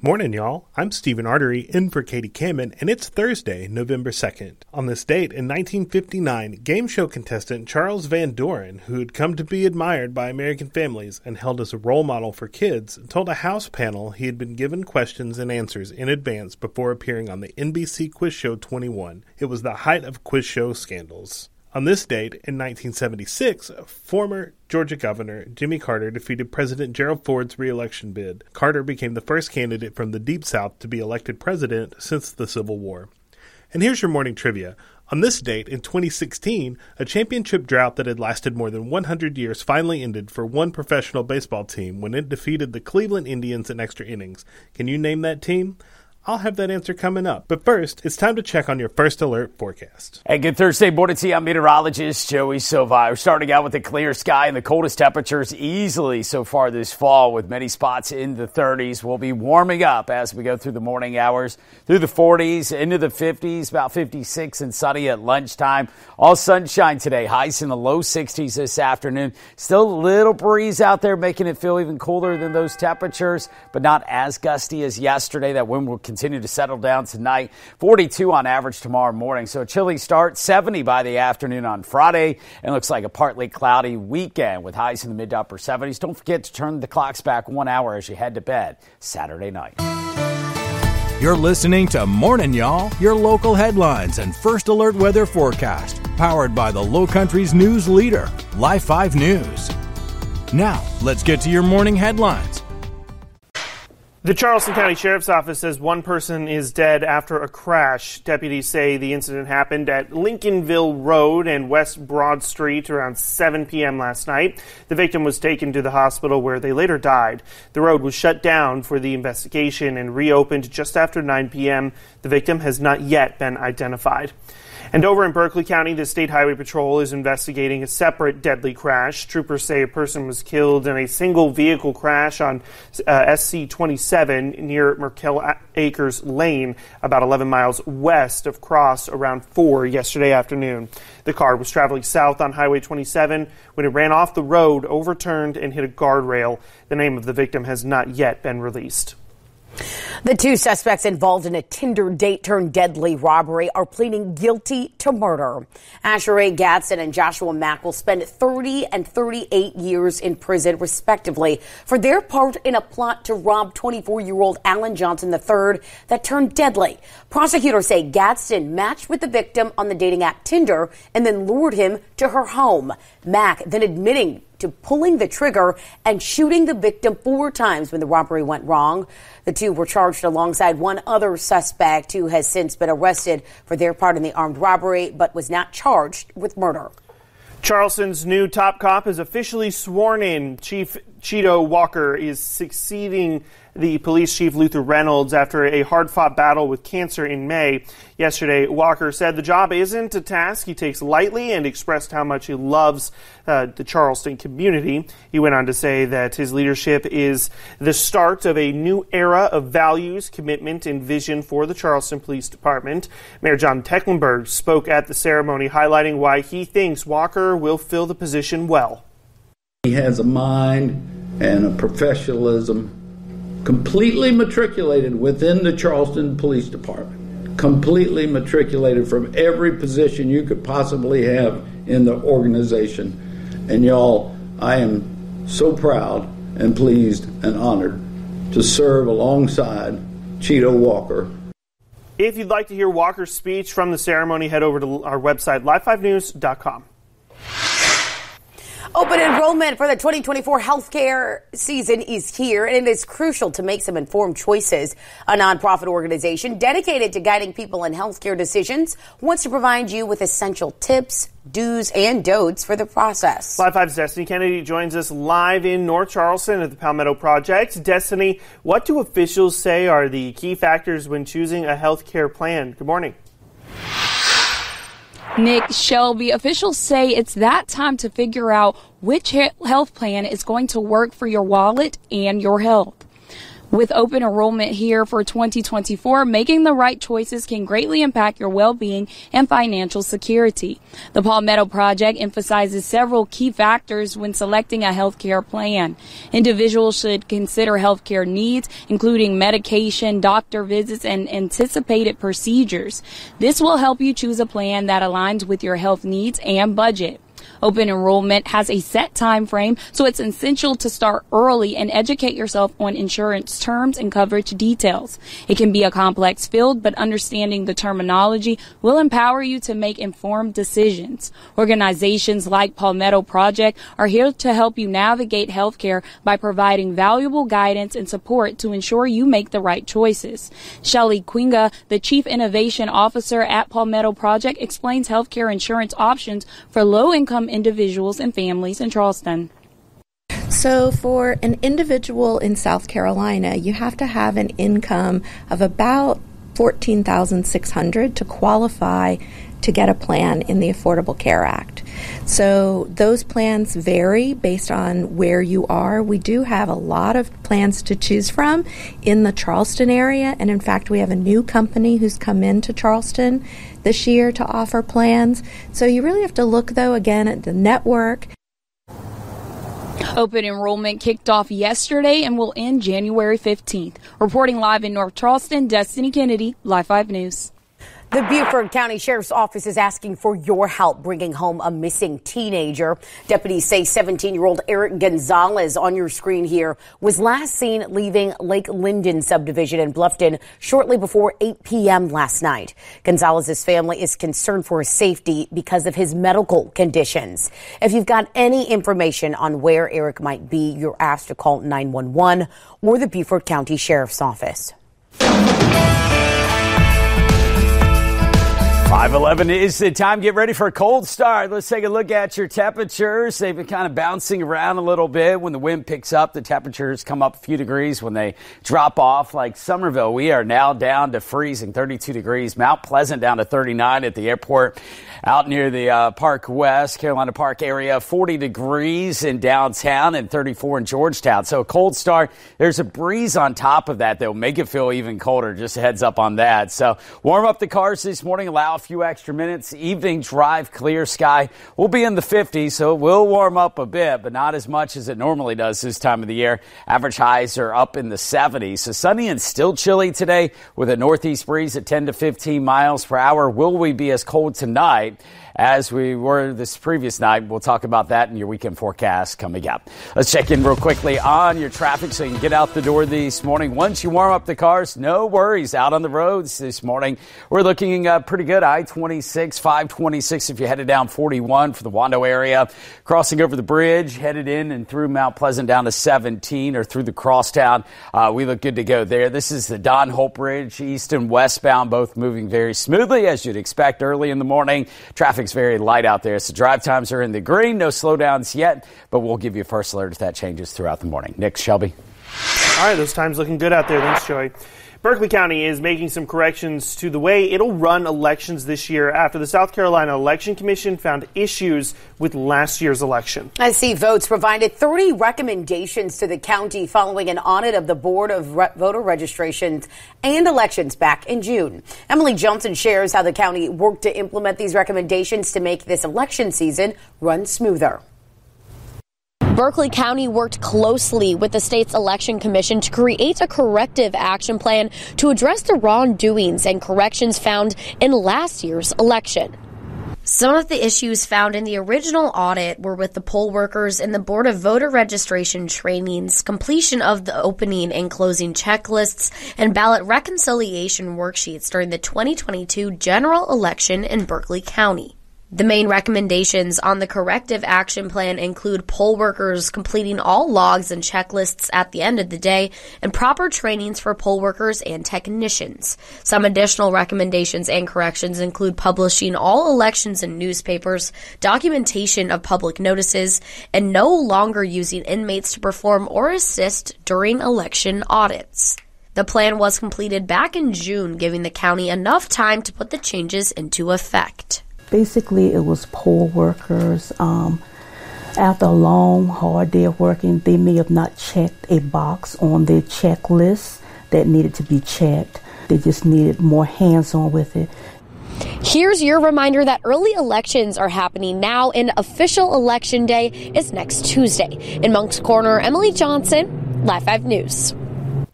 Morning, y'all. I'm Stephen Artery, in for Katie Kamen, and it's Thursday, November 2nd. On this date, in 1959, game show contestant Charles Van Doren, who had come to be admired by American families and held as a role model for kids, told a House panel he had been given questions and answers in advance before appearing on the NBC Quiz Show 21. It was the height of quiz show scandals. On this date, in 1976, former Georgia Governor Jimmy Carter defeated President Gerald Ford's reelection bid. Carter became the first candidate from the Deep South to be elected president since the Civil War. And here's your morning trivia. On this date, in 2016, a championship drought that had lasted more than 100 years finally ended for one professional baseball team when it defeated the Cleveland Indians in extra innings. Can you name that team? I'll have that answer coming up. But first, it's time to check on your first alert forecast. Hey, good Thursday morning to you. I'm meteorologist Joey Silva. We're starting out with a clear sky and the coldest temperatures easily so far this fall, with many spots in the 30s. We'll be warming up as we go through the morning hours, through the 40s, into the 50s, about 56 and sunny at lunchtime. All sunshine today, highs in the low 60s this afternoon. Still a little breeze out there, making it feel even cooler than those temperatures, but not as gusty as yesterday. That wind will continue continue to settle down tonight. 42 on average tomorrow morning. So a chilly start, 70 by the afternoon on Friday. And looks like a partly cloudy weekend with highs in the mid to upper 70s. Don't forget to turn the clocks back one hour as you head to bed Saturday night. You're listening to Morning Y'all, your local headlines and first alert weather forecast, powered by the Low Country's news leader, Live 5 News. Now, let's get to your morning headlines. The Charleston County Sheriff's Office says one person is dead after a crash. Deputies say the incident happened at Lincolnville Road and West Broad Street around 7 p.m. last night. The victim was taken to the hospital where they later died. The road was shut down for the investigation and reopened just after 9 p.m. The victim has not yet been identified. And over in Berkeley County, the State Highway Patrol is investigating a separate deadly crash. Troopers say a person was killed in a single vehicle crash on uh, SC 27 near Merkel Acres Lane, about 11 miles west of Cross, around 4 yesterday afternoon. The car was traveling south on Highway 27 when it ran off the road, overturned, and hit a guardrail. The name of the victim has not yet been released. The two suspects involved in a Tinder date turned deadly robbery are pleading guilty to murder. Asher Ray Gadsden and Joshua Mack will spend 30 and 38 years in prison, respectively, for their part in a plot to rob 24 year old Alan Johnson III that turned deadly. Prosecutors say Gadsden matched with the victim on the dating app Tinder and then lured him to her home. Mack then admitting to pulling the trigger and shooting the victim four times when the robbery went wrong. The two were charged alongside one other suspect who has since been arrested for their part in the armed robbery but was not charged with murder. Charleston's new top cop is officially sworn in. Chief Chito Walker is succeeding the police chief Luther Reynolds after a hard fought battle with cancer in May. Yesterday, Walker said the job isn't a task he takes lightly and expressed how much he loves uh, the Charleston community. He went on to say that his leadership is the start of a new era of values, commitment, and vision for the Charleston Police Department. Mayor John Tecklenburg spoke at the ceremony, highlighting why he thinks Walker will fill the position well. He has a mind and a professionalism completely matriculated within the Charleston Police Department, completely matriculated from every position you could possibly have in the organization. And y'all, I am so proud and pleased and honored to serve alongside Chito Walker. If you'd like to hear Walker's speech from the ceremony, head over to our website, live5news.com. Oh, Open enrollment for the 2024 healthcare season is here, and it is crucial to make some informed choices. A nonprofit organization dedicated to guiding people in healthcare decisions wants to provide you with essential tips, do's, and don'ts for the process. Live 5's Destiny Kennedy joins us live in North Charleston at the Palmetto Project. Destiny, what do officials say are the key factors when choosing a healthcare plan? Good morning. Nick Shelby, officials say it's that time to figure out which health plan is going to work for your wallet and your health. With open enrollment here for 2024, making the right choices can greatly impact your well-being and financial security. The Palmetto Project emphasizes several key factors when selecting a healthcare plan. Individuals should consider healthcare needs, including medication, doctor visits, and anticipated procedures. This will help you choose a plan that aligns with your health needs and budget. Open enrollment has a set time frame, so it's essential to start early and educate yourself on insurance terms and coverage details. It can be a complex field, but understanding the terminology will empower you to make informed decisions. Organizations like Palmetto Project are here to help you navigate healthcare by providing valuable guidance and support to ensure you make the right choices. Shelly Quinga, the Chief Innovation Officer at Palmetto Project, explains healthcare insurance options for low income individuals and families in Charleston. So, for an individual in South Carolina, you have to have an income of about 14,600 to qualify to get a plan in the Affordable Care Act. So those plans vary based on where you are. We do have a lot of plans to choose from in the Charleston area, and in fact, we have a new company who's come into Charleston this year to offer plans. So you really have to look, though, again at the network. Open enrollment kicked off yesterday and will end January 15th. Reporting live in North Charleston, Destiny Kennedy, Live 5 News. The Beaufort County Sheriff's Office is asking for your help bringing home a missing teenager. Deputies say 17 year old Eric Gonzalez on your screen here was last seen leaving Lake Linden subdivision in Bluffton shortly before 8 p.m. last night. Gonzalez's family is concerned for his safety because of his medical conditions. If you've got any information on where Eric might be, you're asked to call 911 or the Beaufort County Sheriff's Office. 511 is the time. Get ready for a cold start. Let's take a look at your temperatures. They've been kind of bouncing around a little bit. When the wind picks up, the temperatures come up a few degrees. When they drop off, like Summerville, we are now down to freezing 32 degrees. Mount Pleasant down to 39 at the airport out near the uh, Park West, Carolina Park area, 40 degrees in downtown and 34 in Georgetown. So a cold start. There's a breeze on top of that that will make it feel even colder. Just a heads up on that. So warm up the cars this morning, allow a few extra minutes. Evening drive, clear sky. We'll be in the 50s, so it will warm up a bit, but not as much as it normally does this time of the year. Average highs are up in the 70s. So sunny and still chilly today with a northeast breeze at 10 to 15 miles per hour. Will we be as cold tonight? As we were this previous night. We'll talk about that in your weekend forecast coming up. Let's check in real quickly on your traffic so you can get out the door this morning. Once you warm up the cars, no worries out on the roads this morning. We're looking uh, pretty good. I 26, 526 if you're headed down 41 for the Wando area. Crossing over the bridge, headed in and through Mount Pleasant down to 17 or through the crosstown. Uh, we look good to go there. This is the Don Holt Bridge, east and westbound, both moving very smoothly as you'd expect early in the morning. Traffic traffic's very light out there. So drive times are in the green. No slowdowns yet, but we'll give you first alert if that changes throughout the morning. Nick Shelby. All right, those times looking good out there. Thanks, Joey. Berkeley County is making some corrections to the way it'll run elections this year after the South Carolina Election Commission found issues with last year's election. SC Votes provided 30 recommendations to the county following an audit of the Board of Re- Voter Registrations and Elections back in June. Emily Johnson shares how the county worked to implement these recommendations to make this election season run smoother. Berkeley County worked closely with the state's election commission to create a corrective action plan to address the wrongdoings and corrections found in last year's election. Some of the issues found in the original audit were with the poll workers and the Board of Voter Registration trainings, completion of the opening and closing checklists, and ballot reconciliation worksheets during the 2022 general election in Berkeley County. The main recommendations on the corrective action plan include poll workers completing all logs and checklists at the end of the day and proper trainings for poll workers and technicians. Some additional recommendations and corrections include publishing all elections in newspapers, documentation of public notices, and no longer using inmates to perform or assist during election audits. The plan was completed back in June, giving the county enough time to put the changes into effect basically it was poor workers, um, After a long, hard day of working, they may have not checked a box on their checklist that needed to be checked. They just needed more hands on with it. Here's your reminder that early elections are happening now, and official election day is next Tuesday. In Moncks Corner, Emily Johnson, Live 5 News.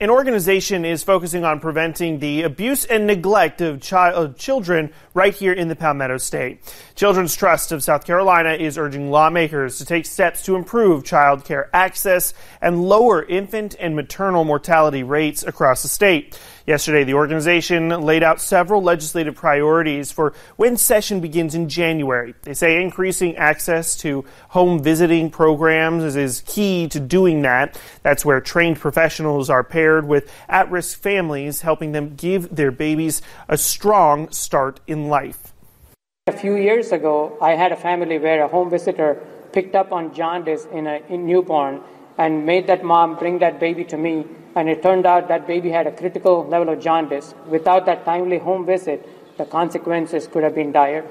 An organization is focusing on preventing the abuse and neglect of, chi- of, children right here in the Palmetto State. Children's Trust of South Carolina is urging lawmakers to take steps to improve child care access and lower infant and maternal mortality rates across the state. Yesterday, the organization laid out several legislative priorities for when session begins in January. They say increasing access to home visiting programs is key to doing that. That's where trained professionals are paired with at risk families, helping them give their babies a strong start in life. A few years ago, I had a family where a home visitor picked up on jaundice in a in newborn and made that mom bring that baby to me and it turned out that baby had a critical level of jaundice. Without that timely home visit, the consequences could have been dire.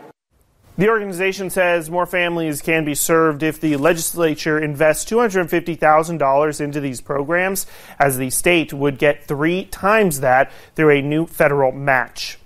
The organization says more families can be served if the legislature invests $250,000 into these programs, as the state would get three times that through a new federal match.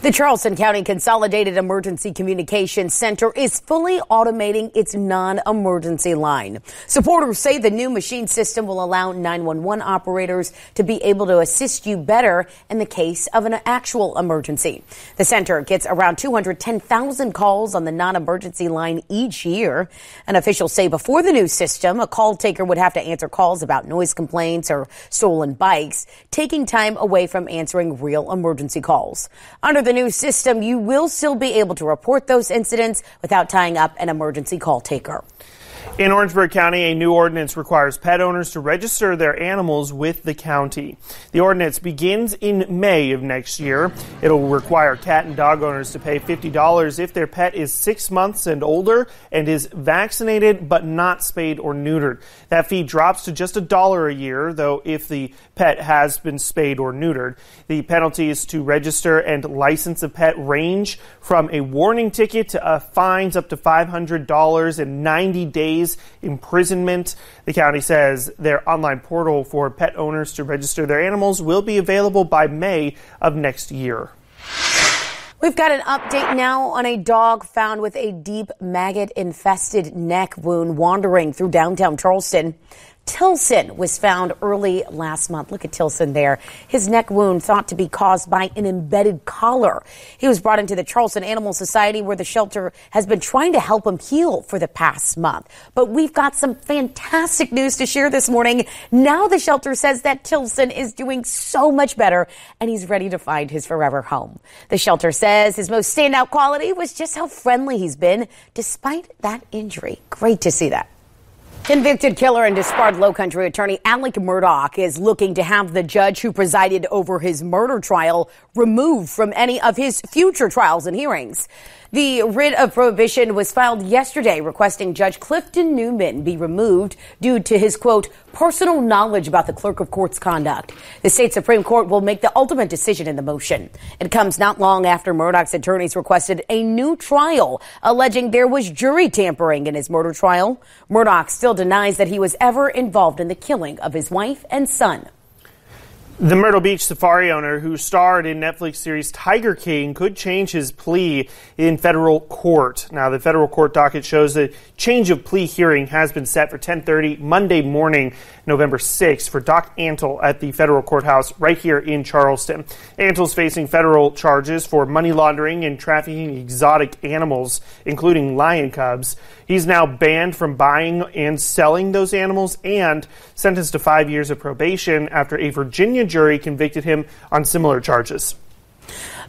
The Charleston County Consolidated Emergency Communications Center is fully automating its non-emergency line. Supporters say the new machine system will allow 911 operators to be able to assist you better in the case of an actual emergency. The center gets around 210,000 calls on the non-emergency line each year. And officials say before the new system, a call taker would have to answer calls about noise complaints or stolen bikes, taking time away from answering real emergency calls. Under the new system, you will still be able to report those incidents without tying up an emergency call taker. In Orangeburg County, a new ordinance requires pet owners to register their animals with the county. The ordinance begins in May of next year. It'll require cat and dog owners to pay $50 if their pet is six months and older and is vaccinated but not spayed or neutered. That fee drops to just a dollar a year, though, if the pet has been spayed or neutered. The penalties to register and license a pet range from a warning ticket to uh, fines up to $500 and 90 days imprisonment. The county says their online portal for pet owners to register their animals will be available by May of next year. We've got an update now on a dog found with a deep maggot infested neck wound wandering through downtown Charleston. Tilson was found early last month. Look at Tilson there. His neck wound thought to be caused by an embedded collar. He was brought into the Charleston Animal Society where the shelter has been trying to help him heal for the past month. But we've got some fantastic news to share this morning. Now the shelter says that Tilson is doing so much better and he's ready to find his forever home. The shelter says his most standout quality was just how friendly he's been despite that injury. Great to see that. Convicted killer and disbarred Low Country attorney Alex Murdaugh is looking to have the judge who presided over his murder trial removed from any of his future trials and hearings. The writ of prohibition was filed yesterday requesting Judge Clifton Newman be removed due to his quote, personal knowledge about the clerk of court's conduct. The state Supreme Court will make the ultimate decision in the motion. It comes not long after Murdaugh's attorneys requested a new trial, alleging there was jury tampering in his murder trial. Murdaugh still denies that he was ever involved in the killing of his wife and son. The Myrtle Beach safari owner who starred in Netflix series Tiger King could change his plea in federal court. Now, the federal court docket shows that change of plea hearing has been set for 10:30 Monday morning, November 6th for Doc Antle at the federal courthouse right here in Charleston. Antle's facing federal charges for money laundering and trafficking exotic animals, including lion cubs. He's now banned from buying and selling those animals and sentenced to 5 years of probation after a Virginia jury convicted him on similar charges.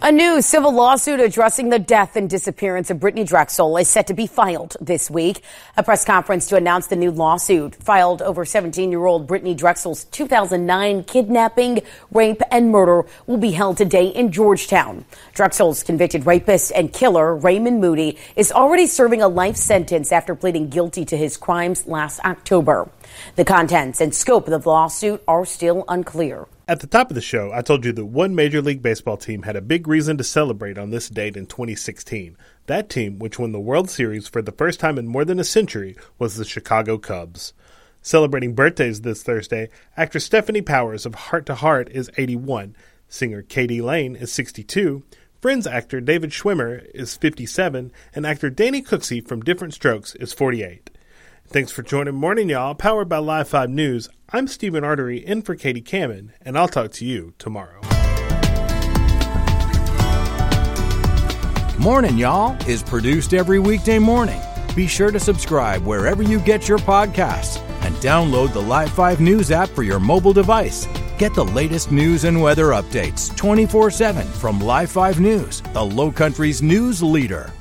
A new civil lawsuit addressing the death and disappearance of Brittanee Drexel is set to be filed this week. A press conference to announce the new lawsuit filed over 17 year old Brittanee Drexel's 2009 kidnapping, rape, and murder will be held today in Georgetown. Drexel's convicted rapist and killer, Raymond Moody, is already serving a life sentence after pleading guilty to his crimes last October. The contents and scope of the lawsuit are still unclear. At the top of the show, I told you that one Major League Baseball team had a big reason to celebrate on this date in 2016. That team, which won the World Series for the first time in more than a century, was the Chicago Cubs. Celebrating birthdays this Thursday, actress Stefanie Powers of Hart to Hart is 81, singer k.d. lang is 62, Friends actor David Schwimmer is 57, and actor Danny Cooksey from Diff'rent Strokes is 48. Thanks for joining Morning Y'all, powered by Live 5 News. I'm Stephen Artery in for Katie Kamen, and I'll talk to you tomorrow. Morning Y'all is produced every weekday morning. Be sure to subscribe wherever you get your podcasts and download the Live 5 News app for your mobile device. Get the latest news and weather updates 24 7 from Live 5 News, the Low Country's news leader.